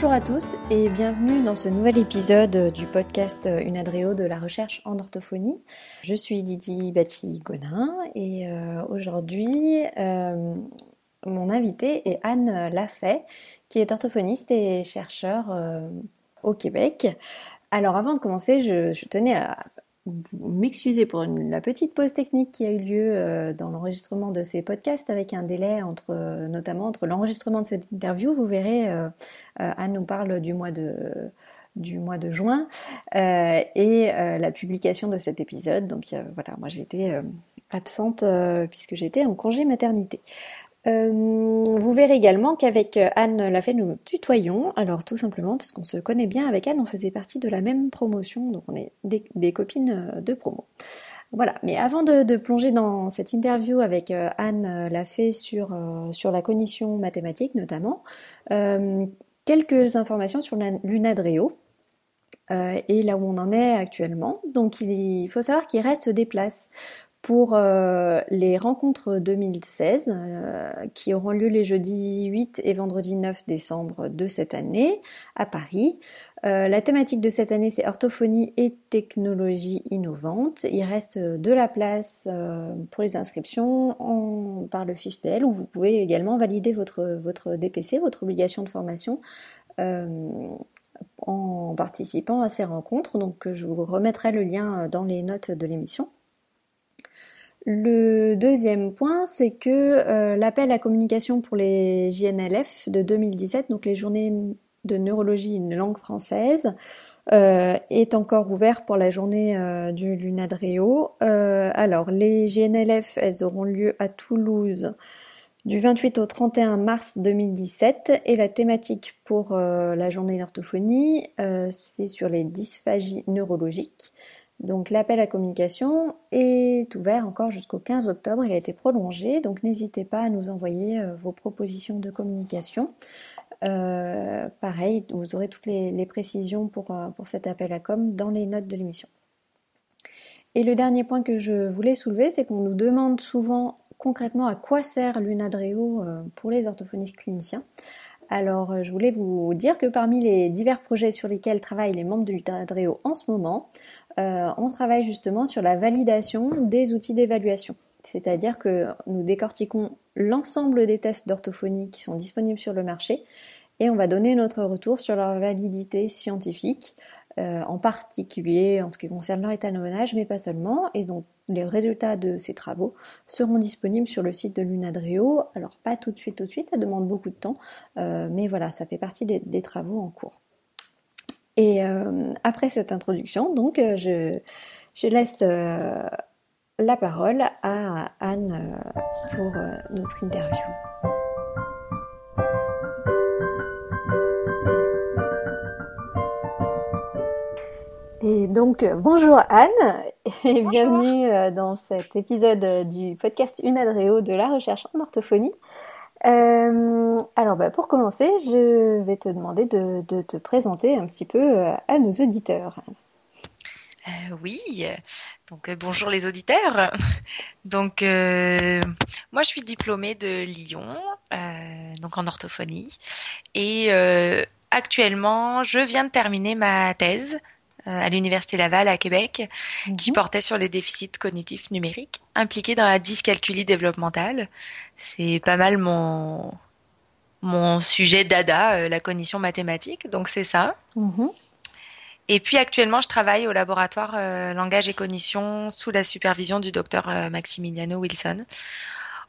Bonjour à tous et bienvenue dans ce nouvel épisode du podcast Une Adréo de la recherche en orthophonie. Je suis Lydie Batti-Godin et euh, aujourd'hui euh, mon invité est Anne Lafay qui est orthophoniste et chercheur euh, au Québec. Alors avant de commencer, je tenais à m'excuser pour la petite pause technique qui a eu lieu euh, dans l'enregistrement de ces podcasts avec un délai entre notamment entre l'enregistrement de cette interview, vous verrez, euh, euh, Anne nous parle du mois de du mois de juin et la publication de cet épisode. Donc voilà, moi j'étais absente puisque j'étais en congé maternité. Euh, vous verrez également qu'avec euh, Anne l'a fait, nous tutoyons. Alors tout simplement parce qu'on se connaît bien avec Anne, on faisait partie de la même promotion, donc on est des, copines euh, de promo. Voilà, mais avant de, plonger dans cette interview avec Anne l'a fait sur, sur la cognition mathématique notamment, quelques informations sur l'Unadreo. et là où on en est actuellement. Donc il faut savoir qu'il reste des places pour euh, les rencontres 2016 euh, qui auront lieu les jeudis 8 et vendredi 9 décembre de cette année à Paris. Euh, la thématique de cette année c'est orthophonie et technologie innovante. Il reste de la place pour les inscriptions par le FIFPL où vous pouvez également valider votre, votre DPC, votre obligation de formation en participant à ces rencontres. Donc je vous remettrai le lien dans les notes de l'émission. Le deuxième point, c'est que euh, l'appel à communication pour les JNLF de 2017, donc les journées de neurologie une langue française, euh, est encore ouvert pour la journée euh, du Lunadreo. alors, les JNLF, elles auront lieu à Toulouse du 28 au 31 mars 2017 et la thématique pour la journée d'orthophonie, c'est sur les dysphagies neurologiques. Donc l'appel à communication est ouvert encore jusqu'au 15 octobre, il a été prolongé, donc n'hésitez pas à nous envoyer euh, vos propositions de communication. Euh, pareil, vous aurez toutes les, précisions pour, euh, pour, cet appel à com dans les notes de l'émission. Et le dernier point que je voulais soulever, c'est qu'on nous demande souvent concrètement à quoi sert l'UNADREO pour les orthophonistes cliniciens. Alors, je voulais vous dire que parmi les divers projets sur lesquels travaillent les membres de l'UNADREO en ce moment, euh, on travaille justement sur la validation des outils d'évaluation. C'est-à-dire que nous décortiquons l'ensemble des tests d'orthophonie qui sont disponibles sur le marché et on va donner notre retour sur leur validité scientifique, euh, en particulier en ce qui concerne leur étalonnage, mais pas seulement. Et donc les résultats de ces travaux seront disponibles sur le site de l'UNADREO. Alors pas tout de suite, tout de suite, ça demande beaucoup de temps, euh, mais voilà, ça fait partie des travaux en cours. Et euh, après cette introduction, donc, euh, je, je laisse euh, la parole à Anne pour notre interview. Et donc, bonjour Anne et bienvenue dans cet épisode du podcast Une Adréo de la recherche en orthophonie. Euh, alors, bah, pour commencer, je vais te demander de, te présenter un petit peu euh, à nos auditeurs. Euh, oui, donc bonjour les auditeurs. Donc, moi, je suis diplômée de Lyon, donc en orthophonie, et actuellement, je viens de terminer ma thèse à l'Université Laval à Québec, qui mhm. portait sur les déficits cognitifs numériques impliqués dans la dyscalculie développementale. C'est pas mal mon mon sujet dada, euh, la cognition mathématique, donc c'est ça. Mhm. Et puis actuellement, je travaille au laboratoire euh, langage et cognition sous la supervision du docteur euh, Maximiliano Wilson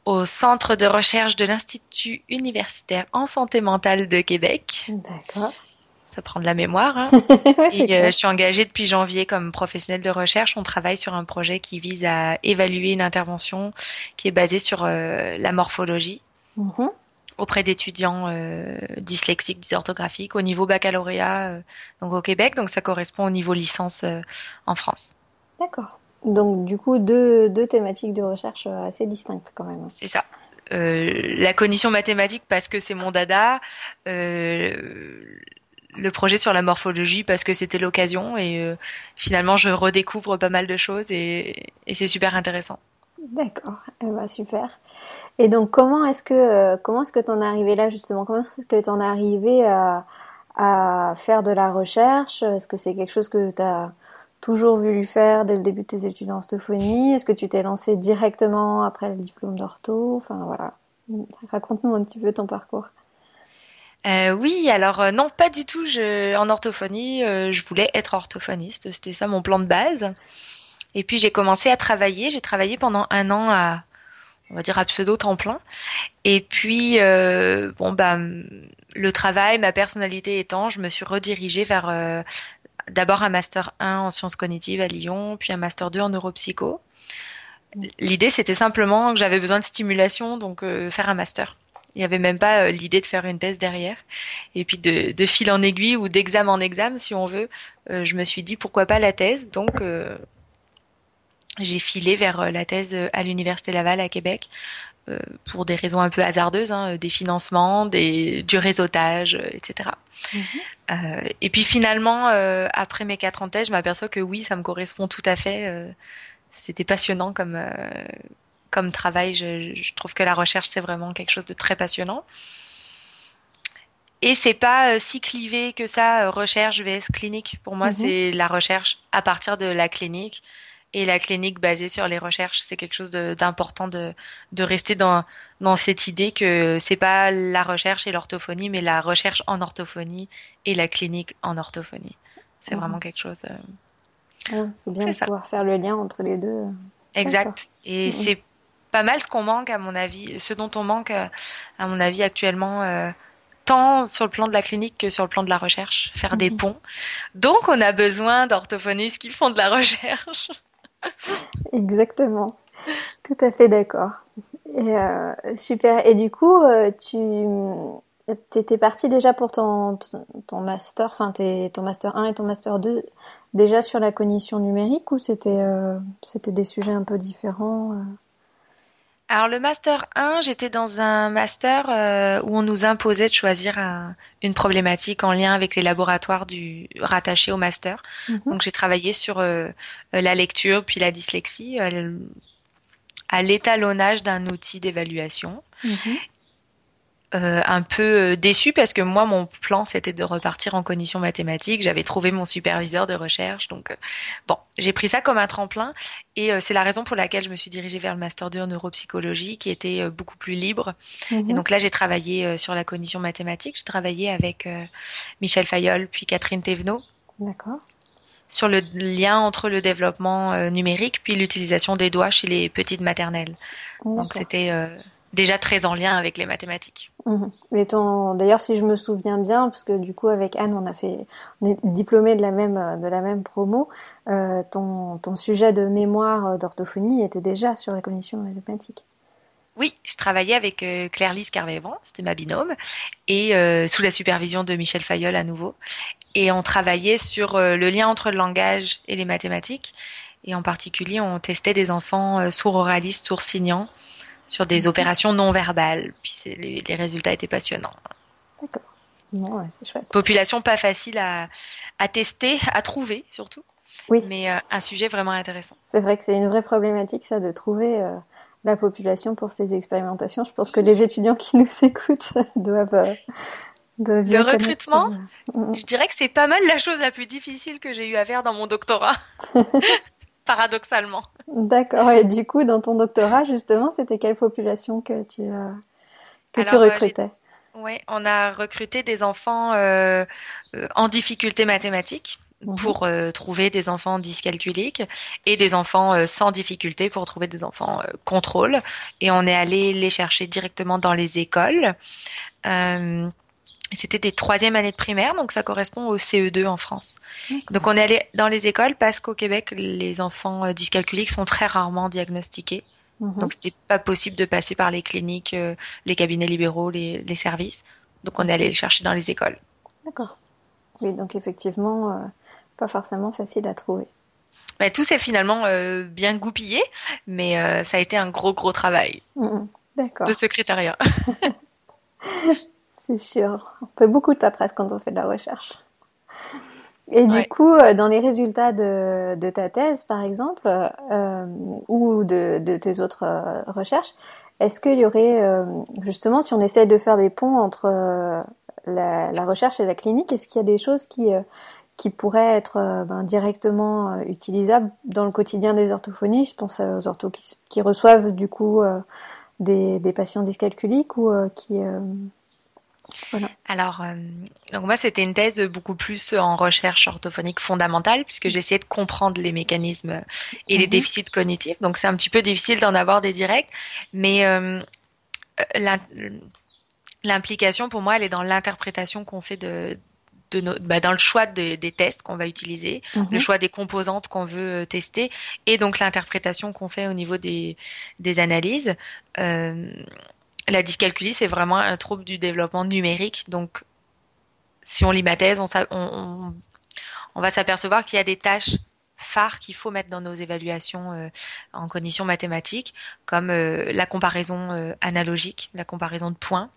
au centre de recherche de l'Institut universitaire en santé mentale de Québec. D'accord ça prend de la mémoire. Hein. et euh, je suis engagée depuis janvier comme professionnelle de recherche. On travaille sur un projet qui vise à évaluer une intervention qui est basée sur euh, la morphologie mhm. auprès d'étudiants euh, dyslexiques, dysorthographiques au niveau baccalauréat donc au Québec. Donc ça correspond au niveau licence en France. D'accord. Donc du coup deux, deux thématiques de recherche assez distinctes quand même. C'est ça. la cognition mathématique parce que c'est mon dada, euh, le projet sur la morphologie parce que c'était l'occasion et euh, finalement je redécouvre pas mal de choses et, c'est super intéressant. D'accord, eh ben, super. Et donc comment est-ce que euh, comment est-ce que es arrivé là justement? Comment est-ce que t'en es arrivé à, faire de la recherche? Est-ce que c'est quelque chose que tu as toujours voulu faire dès le début de tes études en orthophonie? Est-ce que tu t'es lancé directement après le diplôme d'ortho? Enfin voilà, raconte-nous un petit peu ton parcours. Euh, oui, alors euh, non, pas du tout. Je, en orthophonie, euh, je voulais être orthophoniste. C'était ça mon plan de base. Et puis j'ai commencé à travailler. J'ai travaillé pendant un an à, on va dire à pseudo temps plein. Et puis bon bah le travail, ma personnalité étant, je me suis redirigée vers d'abord un master 1 en sciences cognitives à Lyon, puis un master 2 en neuropsycho. L'idée c'était simplement que j'avais besoin de stimulation, donc faire un master. Il n'y avait même pas euh, l'idée de faire une thèse derrière. Et puis de, de fil en aiguille ou d'examen en examen, si on veut, euh, je me suis dit pourquoi pas la thèse. Donc euh, j'ai filé vers la thèse à l'université Laval à Québec pour des raisons un peu hasardeuses, hein, des financements, des, du réseautage, etc. Mm-hmm. et puis finalement, après mes quatre ans de thèse, je m'aperçois que oui, ça me correspond tout à fait. C'était passionnant comme comme travail. Je, trouve que la recherche, c'est vraiment quelque chose de très passionnant. Et c'est pas euh, si clivé que ça, euh, recherche vs clinique. Pour moi, mhm. c'est la recherche à partir de la clinique. Et la clinique basée sur les recherches, c'est quelque chose d'important de, de, rester dans, dans cette idée que c'est pas la recherche et l'orthophonie, mais la recherche en orthophonie et la clinique en orthophonie. C'est mhm. vraiment quelque chose. Euh, c'est bien de pouvoir faire le lien entre les deux. Exact. Et mhm. c'est pas mal ce qu'on manque à mon avis, ce dont on manque euh, à mon avis actuellement, euh, tant sur le plan de la clinique que sur le plan de la recherche, faire des mhm. ponts. Donc on a besoin d'orthophonistes qui font de la recherche. Exactement, tout à fait d'accord. Et euh, super. Et du coup, tu étais parti déjà pour ton, ton master, enfin ton master 1 et ton master 2 déjà sur la cognition numérique ou c'était c'était des sujets un peu différents alors le master 1, j'étais dans un master euh, où on nous imposait de choisir une problématique en lien avec les laboratoires du rattachés au master. Mhm. Donc j'ai travaillé sur euh, la lecture puis la dyslexie euh, à l'étalonnage d'un outil d'évaluation. Mhm. Euh, un peu euh, déçu parce que moi mon plan c'était de repartir en cognition mathématique. J'avais trouvé mon superviseur de recherche, donc euh, bon, j'ai pris ça comme un tremplin et c'est la raison pour laquelle je me suis dirigée vers le master 2 en neuropsychologie qui était beaucoup plus libre. Mhm. Et donc là j'ai travaillé sur la cognition mathématique. J'ai travaillé avec Michel Fayol puis Catherine Thévenot. D'accord. Sur le lien entre le développement numérique puis l'utilisation des doigts chez les petites maternelles. Donc c'était déjà très en lien avec les mathématiques. Ton, d'ailleurs, si je me souviens bien, parce que du coup avec Anne, on a fait, on est diplômé de la même de la même promo. Euh, ton, ton sujet de mémoire d'orthophonie était déjà sur la cognition mathématique. Oui, je travaillais avec euh, Claire-Lise Carvévran, c'était ma binôme, et euh, sous la supervision de Michel Fayol à nouveau. Et on travaillait sur euh, le lien entre le langage et les mathématiques. Et en particulier, on testait des enfants sourds oralistes, sourds signants, sur des opérations non verbales. Puis les, les, résultats étaient passionnants. D'accord. ouais, c'est chouette. Population pas facile à, à, tester, à trouver surtout. Oui. Mais euh, un sujet vraiment intéressant. C'est vrai que c'est une vraie problématique ça de trouver euh, la population pour ces expérimentations. Je pense que les étudiants qui nous écoutent doivent. Euh, le recrutement, je dirais que c'est pas mal la chose la plus difficile que j'ai eu à faire dans mon doctorat. paradoxalement. D'accord. Et du coup, dans ton doctorat, justement, c'était quelle population que tu, euh, que tu euh, recrutais? Oui, on a recruté des enfants euh, en difficulté mathématique mhm. pour trouver des enfants dyscalculiques et des enfants sans difficulté pour trouver des enfants contrôle. Et on est allé les chercher directement dans les écoles. C'était des troisième années de primaire, donc ça correspond au CE2 en France. Donc on est allé dans les écoles parce qu'au Québec, les enfants euh, dyscalculiques sont très rarement diagnostiqués. Donc, mhm. Donc c'était pas possible de passer par les cliniques, euh, les cabinets libéraux, les, les, services. Donc on est allé les chercher dans les écoles. D'accord. Oui, donc effectivement, euh, pas forcément facile à trouver. Mais tout s'est finalement bien goupillé, mais ça a été un gros gros travail mhm. de secrétariat. C'est sûr. On fait beaucoup de paperasse quand on fait de la recherche. Et du coup, euh, dans les résultats de, de ta thèse, par exemple, euh, ou de, de, tes autres euh, recherches, est-ce qu'il y aurait, justement, si on essaye de faire des ponts entre la, recherche et la clinique, est-ce qu'il y a des choses qui, qui pourraient être ben, directement utilisables dans le quotidien des orthophonistes Je pense aux orthos qui, reçoivent du coup des, des, patients dyscalculiques ou qui alors, euh, donc moi, c'était une thèse beaucoup plus en recherche orthophonique fondamentale, puisque j'essayais de comprendre les mécanismes et les mhm. déficits cognitifs. Donc, c'est un petit peu difficile d'en avoir des directs, mais euh, l'implication pour moi, elle est dans l'interprétation qu'on fait de, de bah, dans le choix des tests qu'on va utiliser, le mhm. choix des composantes qu'on veut euh, tester, et donc l'interprétation qu'on fait au niveau des, des analyses. Euh, la dyscalculie, c'est vraiment un trouble du développement numérique. Donc, si on lit ma thèse, on, va s'apercevoir qu'il y a des tâches phares qu'il faut mettre dans nos évaluations euh, en cognition mathématique, comme euh, la comparaison euh, analogique, la comparaison de points,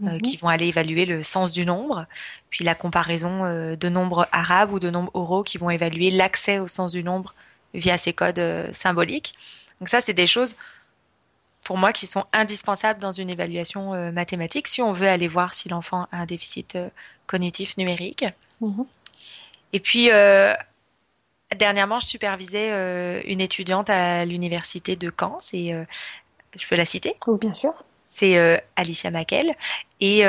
mhm. qui vont aller évaluer le sens du nombre, puis la comparaison de nombres arabes ou de nombres oraux qui vont évaluer l'accès au sens du nombre via ces codes symboliques. Donc ça, c'est des choses pour moi qui sont indispensables dans une évaluation euh, mathématique si on veut aller voir si l'enfant a un déficit euh, cognitif numérique. Mhm. Et puis, euh, dernièrement, je supervisais une étudiante à l'université de Caen. C'est, je peux la citer? Oui, bien sûr. C'est Alicia Maquel. Et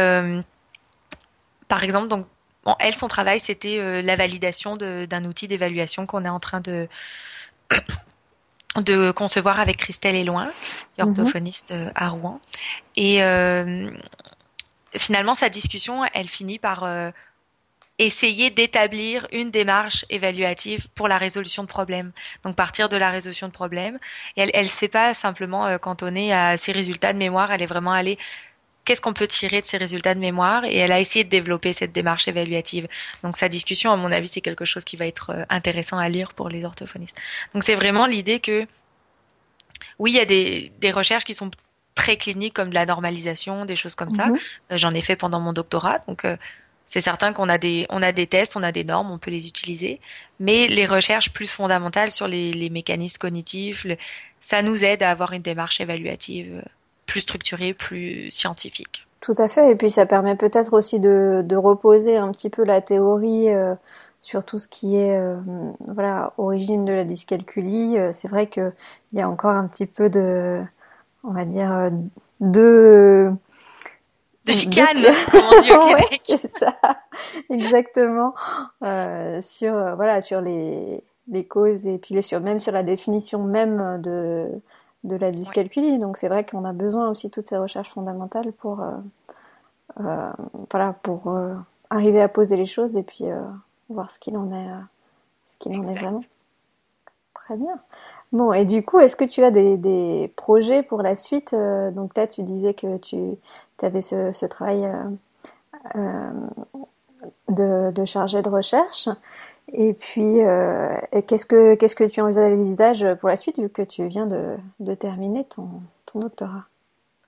par exemple, donc, elle, son travail, c'était la validation d'un outil d'évaluation qu'on est en train de de concevoir avec Christelle Eloin, mhm. orthophoniste euh, à Rouen. Et euh, finalement, sa discussion, elle finit par euh, essayer d'établir une démarche évaluative pour la résolution de problèmes. Donc partir de la résolution de problèmes. Et elle ne s'est pas simplement cantonnée à ses résultats de mémoire, elle est vraiment allée qu'est-ce qu'on peut tirer de ces résultats de mémoire et elle a essayé de développer cette démarche évaluative. Donc sa discussion, à mon avis, c'est quelque chose qui va être euh, intéressant à lire pour les orthophonistes. Donc c'est vraiment l'idée que oui, il y a des, des recherches qui sont très cliniques comme de la normalisation, des choses comme ça. Mhm. Euh, j'en ai fait pendant mon doctorat, donc euh, c'est certain qu'on a des on a des tests, on a des normes, on peut les utiliser. Mais les recherches plus fondamentales sur les, les mécanismes cognitifs, ça nous aide à avoir une démarche évaluative plus structuré, plus scientifique. Tout à fait, et puis ça permet peut-être aussi de, reposer un petit peu la théorie euh, sur tout ce qui est euh, voilà origine de la dyscalculie. Euh, c'est vrai qu'il y a encore un petit peu de, on va dire, de de chicane, on dit au Québec. c'est ça, exactement. sur voilà sur les, les causes et puis les, sur, même sur la définition même de de la dyscalculie. Donc c'est vrai qu'on a besoin aussi de toutes ces recherches fondamentales pour, euh, euh, voilà, pour euh, arriver à poser les choses et puis voir ce qu'il en est, ce qu'il en est vraiment. Très bien. Bon, et du coup, est-ce que tu as des, des projets pour la suite Donc là, tu disais que tu avais ce, ce travail de, de chargé de recherche. Et puis, euh, qu'est-ce que qu'est-ce que tu envisages pour la suite vu que tu viens de, de terminer ton, ton doctorat?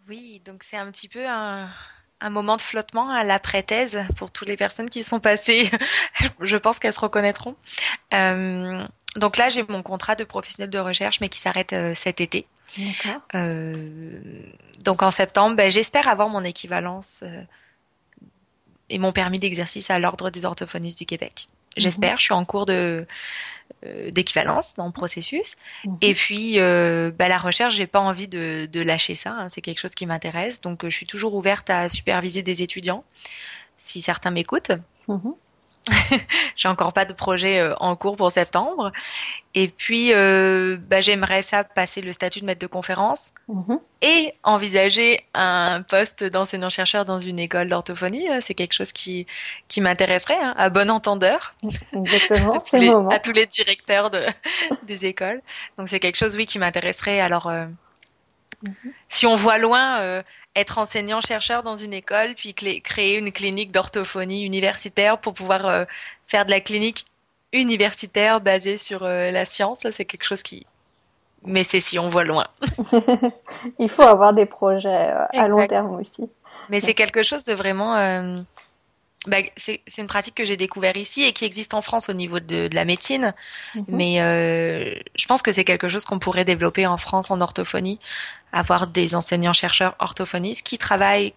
Oui, donc c'est un petit peu un, un moment de flottement à l'après-thèse pour toutes les personnes qui sont passées. Je pense qu'elles se reconnaîtront. Euh, donc là, j'ai mon contrat de professionnel de recherche, mais qui s'arrête euh, cet été. Donc en septembre, ben, j'espère avoir mon équivalence et mon permis d'exercice à l'ordre des orthophonistes du Québec. J'espère. Mhm. Je suis en cours de euh, d'équivalence dans le processus. Mhm. Et puis, euh, bah, la recherche, j'ai pas envie de, de lâcher ça. Hein. C'est quelque chose qui m'intéresse. Donc, euh, je suis toujours ouverte à superviser des étudiants, si certains m'écoutent. Mhm. J'ai encore pas de projet euh, en cours pour septembre. Et puis, euh, bah, j'aimerais ça passer le statut de maître de conférence mhm. et envisager un poste d'enseignant-chercheur dans une école d'orthophonie. Euh, c'est quelque chose qui, qui m'intéresserait, hein, à bon entendeur. Exactement, c'est le moment. À tous les directeurs de, des écoles. Donc, c'est quelque chose, oui, qui m'intéresserait. Alors, euh, mhm. si on voit loin, être enseignant-chercheur dans une école, puis créer une clinique d'orthophonie universitaire pour pouvoir euh, faire de la clinique universitaire basée sur euh, la science. c'est quelque chose qui... Mais c'est si on voit loin. Il faut avoir des projets euh, à long terme aussi. Mais c'est quelque chose de vraiment... Bah, c'est une pratique que j'ai découvert ici et qui existe en France au niveau de, de la médecine. Mhm. Mais euh, je pense que c'est quelque chose qu'on pourrait développer en France en orthophonie, avoir des enseignants-chercheurs orthophonistes qui travaillent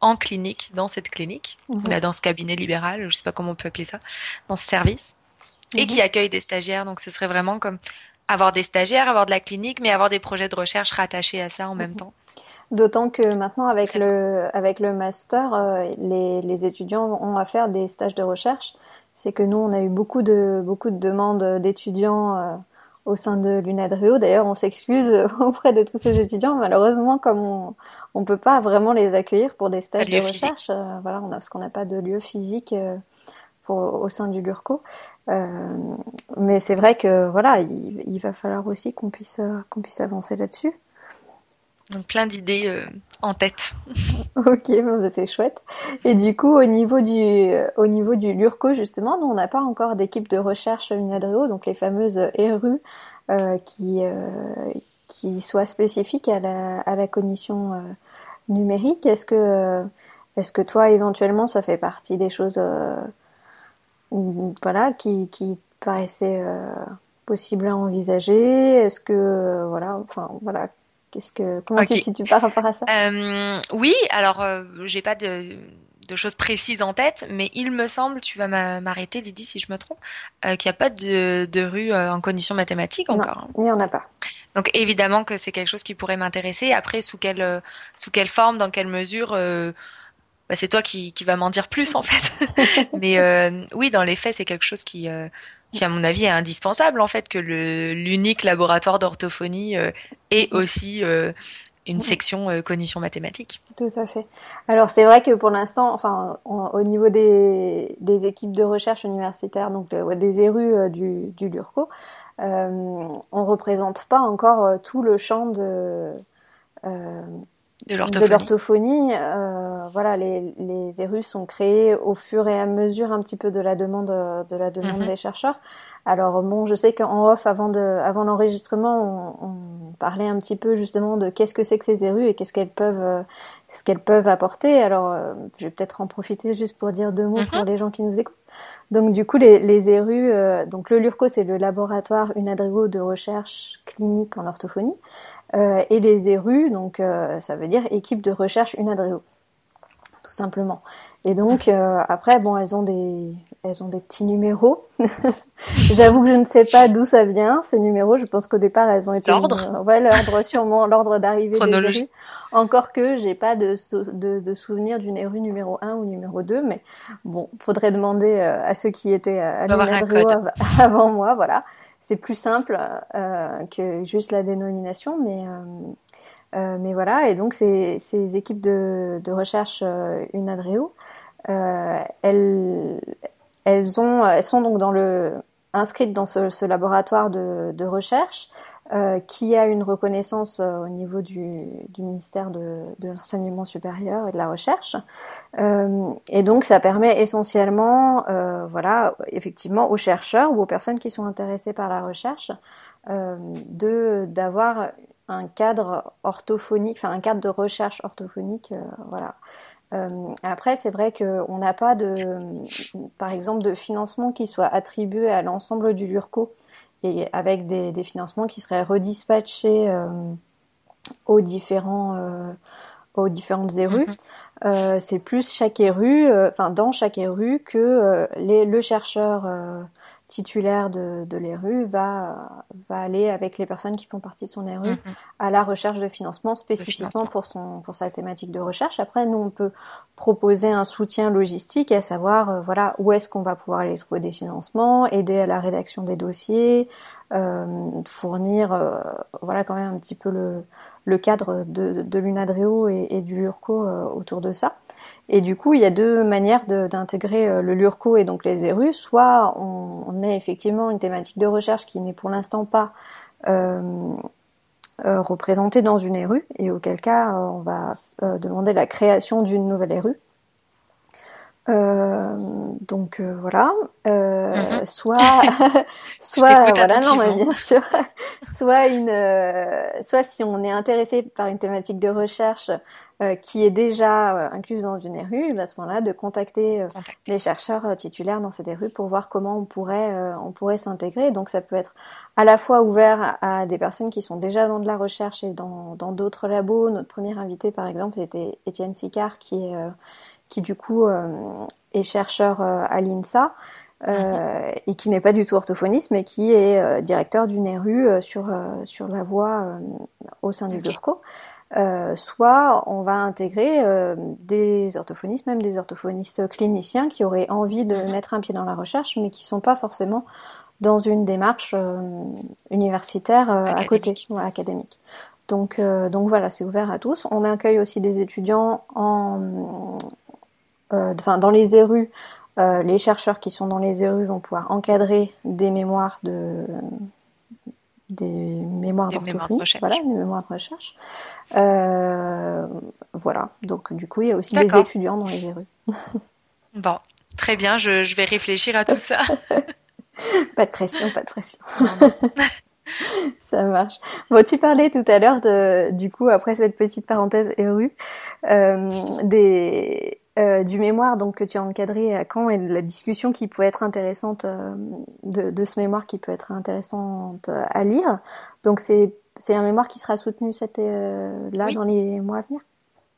en clinique, dans cette clinique, Mhm. dans ce cabinet libéral, je sais pas comment on peut appeler ça, dans ce service, et Mhm. qui accueille des stagiaires. Donc ce serait vraiment comme avoir des stagiaires, avoir de la clinique, mais avoir des projets de recherche rattachés à ça en même temps. D'autant que maintenant, avec le, avec le master, euh, les, les étudiants ont à faire des stages de recherche. C'est que nous, on a eu beaucoup de, beaucoup de demandes d'étudiants euh, au sein de l'UNADREO. D'ailleurs, on s'excuse auprès de tous ces étudiants. Malheureusement, comme on on peut pas vraiment les accueillir pour des stages de recherche, euh, voilà, on a, parce qu'on n'a pas de lieu physique euh, pour, au sein du LURCO. Euh, mais c'est vrai que voilà, il, il va falloir aussi qu'on puisse, euh, qu'on puisse avancer là-dessus. Donc plein d'idées euh, en tête. Ok, bon, bah, c'est chouette. Et du coup, au niveau du, euh, au niveau du LURCO, justement, nous, on n'a pas encore d'équipe de recherche Unadreo, donc les fameuses ERU, euh, qui, euh, qui soient spécifiques à la, à la cognition numérique. Est-ce que, est-ce que toi, éventuellement, ça fait partie des choses, voilà, qui, qui paraissaient possibles à envisager? Est-ce que, voilà, enfin, voilà, qu'est-ce que, comment tu Ok. te situes par rapport à ça? Euh, oui, alors euh, j'ai pas de, de choses précises en tête, mais il me semble, tu vas m'a- m'arrêter Lydie si je me trompe, euh, qu'il n'y a pas de, de rue euh, en conditions mathématiques Non, encore. hein. il n'y en a pas. Donc évidemment que c'est quelque chose qui pourrait m'intéresser. Après, sous quelle, sous quelle forme, dans quelle mesure, bah, c'est toi qui, qui va m'en dire plus en fait. Mais oui, dans les faits, c'est quelque chose qui, qui à mon avis est indispensable en fait que le l'unique laboratoire d'orthophonie euh, ait aussi euh, une section euh, cognition mathématique. Tout à fait. Alors c'est vrai que pour l'instant, enfin au niveau des, des équipes de recherche universitaire, donc euh, des érus du, du LURCO, on représente pas encore tout le champ de, De l'orthophonie. Euh, voilà, les, les érus sont créés au fur et à mesure un petit peu de la demande de la demande Mhm. des chercheurs. Alors bon, je sais qu'en off, avant de, avant l'enregistrement, on, on parlait un petit peu justement de qu'est-ce que c'est que ces érus et qu'est-ce qu'elles peuvent, ce qu'elles peuvent apporter. Alors, euh, je vais peut-être en profiter juste pour dire deux mots Mhm. pour les gens qui nous écoutent. Donc du coup, les, les érus, euh, donc le LURCO, c'est le laboratoire Unadrego de recherche clinique en orthophonie. Euh, et les ERU, donc euh, ça veut dire équipe de recherche Unadreo, tout simplement. Et donc euh, après, bon, elles ont des, elles ont des petits numéros. J'avoue que je ne sais pas d'où ça vient ces numéros. Je pense qu'au départ, elles ont été L'ordre ouais, l'ordre sûrement l'ordre d'arrivée des. ERU. Encore que j'ai pas de, de, de souvenir d'une ERU numéro 1 ou numéro 2, mais bon, faudrait demander à ceux qui étaient à, l'Unadreo avant moi, voilà. C'est plus simple euh, que juste la dénomination, mais euh, euh, mais voilà, et donc ces, équipes de, de recherche Unadreo, elles, elles sont donc dans le, inscrites dans ce, ce laboratoire de, de recherche euh, qui a une reconnaissance euh, au niveau du, du ministère de, de l'enseignement supérieur et de la recherche. Euh, et donc ça permet essentiellement, euh, voilà, effectivement aux chercheurs ou aux personnes qui sont intéressées par la recherche euh, de d'avoir un cadre orthophonique, enfin un cadre de recherche orthophonique, voilà. Après, c'est vrai qu'on n'a pas de, par exemple, de financement qui soit attribué à l'ensemble du LURCO et avec des, des financements qui seraient redispatchés euh, aux différents, euh, aux différentes érus. Mhm. Euh, c'est plus chaque éru, euh, enfin dans chaque éru, que euh, les, le chercheur titulaire de, de l'ERU va, va aller avec les personnes qui font partie de son ERU Mhm. à la recherche de financement spécifiquement financement. pour, son, pour sa thématique de recherche. Après, nous, on peut proposer un soutien logistique, à savoir euh, voilà, où est-ce qu'on va pouvoir aller trouver des financements, aider à la rédaction des dossiers, euh, fournir euh, voilà, quand même un petit peu le, le cadre de, de l'UNADREO et, et du LURCO euh, autour de ça. Et du coup, il y a deux manières d'intégrer euh, le LURCO et donc les ERU. Soit on, on est effectivement une thématique de recherche qui n'est pour l'instant pas euh, euh, représentée dans une ERU, et auquel cas euh, on va demander la création d'une nouvelle ERU. Donc voilà, Mhm. soit, soit voilà, non mais bien sûr, soit une, soit si on est intéressé par une thématique de recherche qui est déjà incluse dans une RU, à ce moment-là, de contacter les chercheurs titulaires dans cette RU pour voir comment on pourrait, on pourrait s'intégrer. Donc ça peut être à la fois ouvert à, des personnes qui sont déjà dans de la recherche et dans d'autres labos. Notre premier invité, par exemple, était Étienne Sicard, qui est qui du coup est chercheur à l'INSA. Euh, et qui n'est pas du tout orthophoniste, mais qui est euh, directeur d'une RU euh, sur, sur la voie au sein du GURCO. soit on va intégrer des orthophonistes, même des orthophonistes cliniciens qui auraient envie de mhm. mettre un pied dans la recherche, mais qui sont pas forcément dans une démarche universitaire à côté, académique. Donc, donc voilà, c'est ouvert à tous. On accueille aussi des étudiants en, enfin, dans les ERU euh, les chercheurs qui sont dans les ERU vont pouvoir encadrer des mémoires de des mémoires de recherche. Voilà, des mémoires de recherche. Euh, voilà. Donc du coup, il y a aussi des étudiants dans les ERU. bon, très bien. Je, je, vais réfléchir à tout ça. pas de pression, pas de pression. Ça marche. Bon, tu parlais tout à l'heure de, du coup, après cette petite parenthèse ERU, euh, des euh, du mémoire donc que tu as encadré à Caen et de la discussion qui peut être intéressante euh, de, ce mémoire qui peut être intéressante à lire. Donc c'est c'est un mémoire qui sera soutenu cette euh, là dans les mois à venir?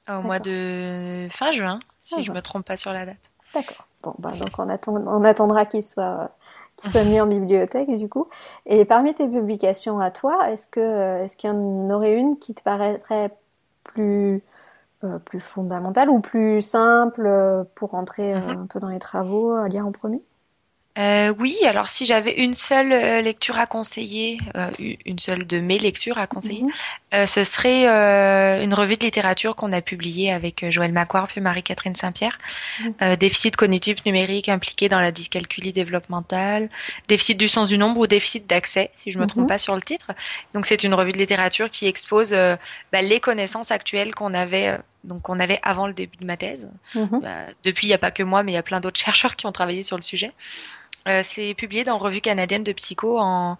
Au mois de fin juin, si je me trompe pas sur la date. D'accord. Bon bah donc on attend on attendra qu'il soit qu'il soit mis en bibliothèque du coup. Et parmi tes publications à toi, est-ce que est-ce qu'il y en aurait une qui te paraîtrait plus euh, plus fondamentale ou plus simple euh, pour rentrer euh, mhm. un peu dans les travaux à lire en premier? Euh, oui, alors si j'avais une seule euh, lecture à conseiller, euh, une seule de mes lectures à conseiller, mhm. ce serait une revue de littérature qu'on a publiée avec Joël Macquart puis Marie-Catherine Saint-Pierre. Mhm. déficit cognitif numérique impliqué dans la dyscalculie développementale, déficit du sens du nombre ou déficit d'accès, si je me trompe mhm. pas sur le titre. Donc c'est une revue de littérature qui expose bah, les connaissances actuelles qu'on avait donc qu'on avait avant le début de ma thèse. Bah, depuis, il n'y a pas que moi, mais il y a plein d'autres chercheurs qui ont travaillé sur le sujet. Euh, c'est publié dans Revue canadienne de psycho en,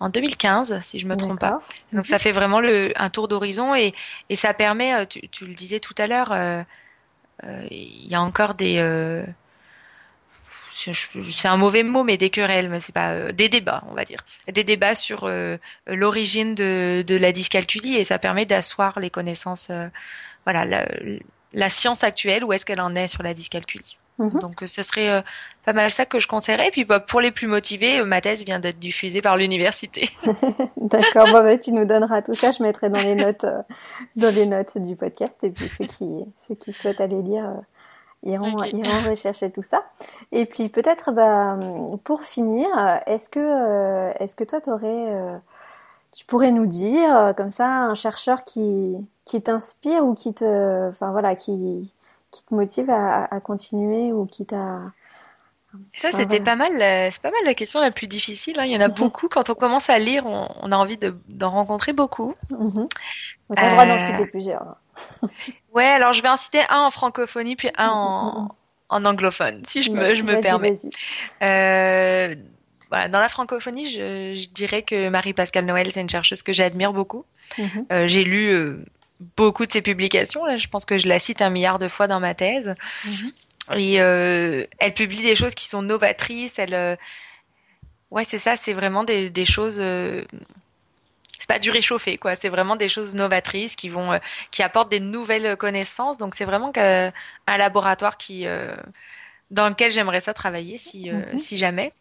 en 2015, si je me trompe pas. Donc ça fait vraiment le, un tour d'horizon et, et ça permet, euh, tu, tu, le disais tout à l'heure, euh, il y a encore des c'est un mauvais mot, mais des querelles, mais c'est pas des débats, on va dire, des débats sur l'origine de, de, la dyscalculie et ça permet d'asseoir les connaissances, voilà, la, la, science actuelle, où est-ce qu'elle en est sur la dyscalculie. Mhm. Donc ce serait euh, pas mal ça que je conseillerais. Et puis bah, pour les plus motivés, euh, ma thèse vient d'être diffusée par l'université. D'accord, bon, bah, tu nous donneras tout ça. Je mettrai dans les notes, euh, dans les notes du podcast. Et puis ceux qui, ceux qui souhaitent aller lire iront, iront rechercher tout ça. Et puis peut-être bah, pour finir, est-ce que, est-ce que toi, aurais, tu pourrais nous dire comme ça un chercheur qui, qui t'inspire ou qui te, enfin voilà, qui qui te motive à, à continuer ou qui t'a ça, c'était pas mal. C'est pas mal la question la plus difficile. Hein. Il y en a beaucoup. Quand on commence à lire, on, on a envie d'en rencontrer beaucoup. Mm On a le droit d'en euh, citer plusieurs. ouais, alors je vais en citer un en francophonie puis un en, en anglophone, si je me, je me permets. Euh, voilà, dans la francophonie, je, je dirais que Marie-Pascale Noël, c'est une chercheuse que j'admire beaucoup. Euh, J'ai lu euh, beaucoup de ses publications. Là, je pense que je la cite un milliard de fois dans ma thèse. Mhm. Et euh, elle publie des choses qui sont novatrices. Elle, euh, ouais, c'est ça. C'est vraiment des, des choses. Euh, c'est pas du réchauffé, quoi. C'est vraiment des choses novatrices qui vont, qui apportent des nouvelles connaissances. Donc c'est vraiment un laboratoire qui, dans lequel j'aimerais ça travailler si, mhm. si jamais.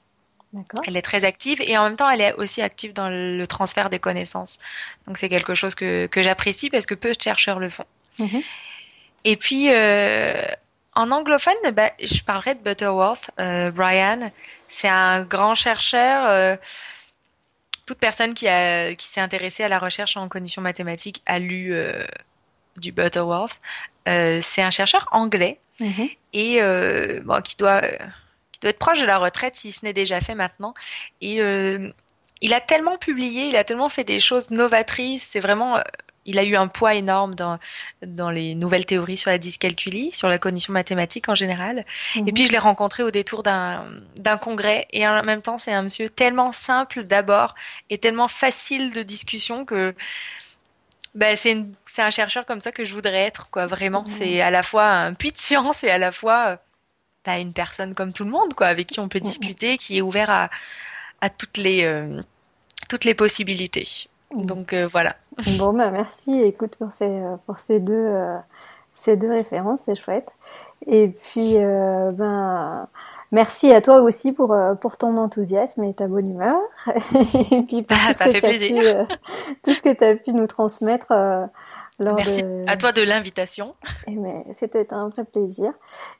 Elle est très active et en même temps, elle est aussi active dans le transfert des connaissances. Donc c'est quelque chose que, que j'apprécie parce que peu de chercheurs le font. Mhm. Et puis, euh, en anglophone, bah, je parlerai de Butterworth. Euh, Brian, c'est un grand chercheur. Euh, toute personne qui, a, qui s'est intéressée à la recherche en conditions mathématiques a lu euh, du Butterworth. C'est un chercheur anglais mhm. et bon, qui doit il doit être proche de la retraite si ce n'est déjà fait maintenant. Et euh, il a tellement publié, il a tellement fait des choses novatrices. C'est vraiment, euh, il a eu un poids énorme dans dans les nouvelles théories sur la dyscalculie, sur la cognition mathématique en général. Et puis je l'ai rencontré au détour d'un d'un congrès et en même temps c'est un monsieur tellement simple d'abord et tellement facile de discussion que Ben, c'est c'est un chercheur comme ça que je voudrais être, quoi. Vraiment, c'est à la fois un puits de science et à la fois une personne comme tout le monde, quoi, avec qui on peut discuter, qui est ouvert à, à toutes les euh, toutes les possibilités. Donc euh, voilà. Bon bah merci. Écoute pour ces euh, pour ces deux ces deux références, c'est chouette. Et puis ben merci à toi aussi pour pour ton enthousiasme et ta bonne humeur. et puis pour bah, tout, ça ce fait plaisir. tout ce que tu as pu nous transmettre. Merci à toi de l'invitation. Eh, c'était un vrai plaisir.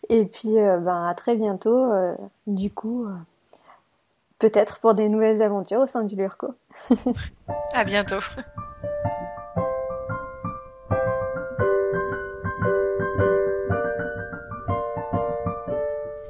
Et puis, ben, à très bientôt. du coup, peut-être pour des nouvelles aventures au sein du Lurco. à bientôt.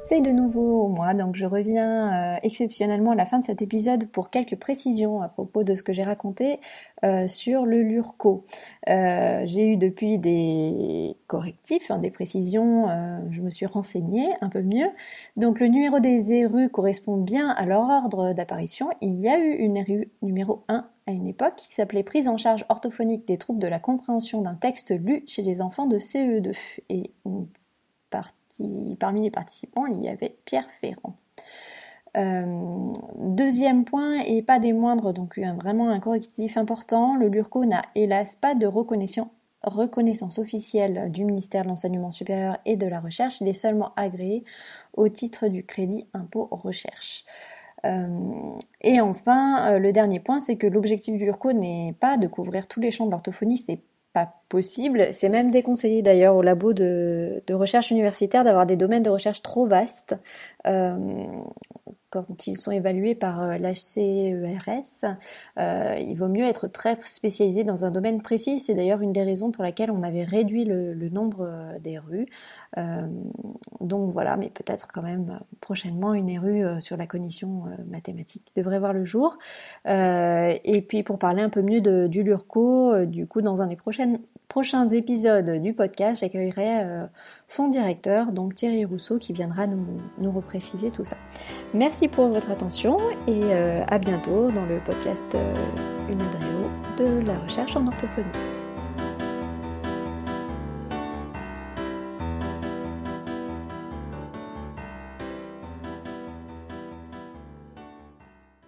C'est de nouveau moi, donc je reviens euh, exceptionnellement à la fin de cet épisode pour quelques précisions à propos de ce que j'ai raconté euh, sur le Lurco. Euh, j'ai eu depuis des correctifs, hein, des précisions, je me suis renseignée un peu mieux. Donc le numéro des érus correspond bien à leur ordre d'apparition. Il y a eu une érue numéro 1 à une époque qui s'appelait Prise en charge orthophonique des troubles de la compréhension d'un texte lu chez les enfants de CE2 et parmi les participants, il y avait Pierre Ferrand. Euh, deuxième point, et pas des moindres, donc vraiment un correctif important, le LURCO n'a hélas pas de reconnaissance, officielle du ministère de l'Enseignement supérieur et de la Recherche, il est seulement agréé au titre du crédit impôt recherche. Euh, et enfin, euh, le dernier point, c'est que l'objectif du LURCO n'est pas de couvrir tous les champs de l'orthophonie, c'est possible. C'est même déconseillé d'ailleurs au labo de, recherche universitaire d'avoir des domaines de recherche trop vastes. Euh, quand ils sont évalués par euh, l'HCERS, euh, il vaut mieux être très spécialisé dans un domaine précis. C'est d'ailleurs une des raisons pour laquelle on avait réduit le, nombre euh, des rues. donc voilà, mais peut-être quand même prochainement une érue sur la cognition mathématique devrait voir le jour. et puis pour parler un peu mieux de, du LURCO, du coup dans un des prochaines prochains épisodes du podcast, j'accueillerai euh, son directeur, donc Thierry Rousseau, qui viendra nous, nous repréciser tout ça. Merci pour votre attention et euh, à bientôt dans le podcast euh, Une de la recherche en orthophonie.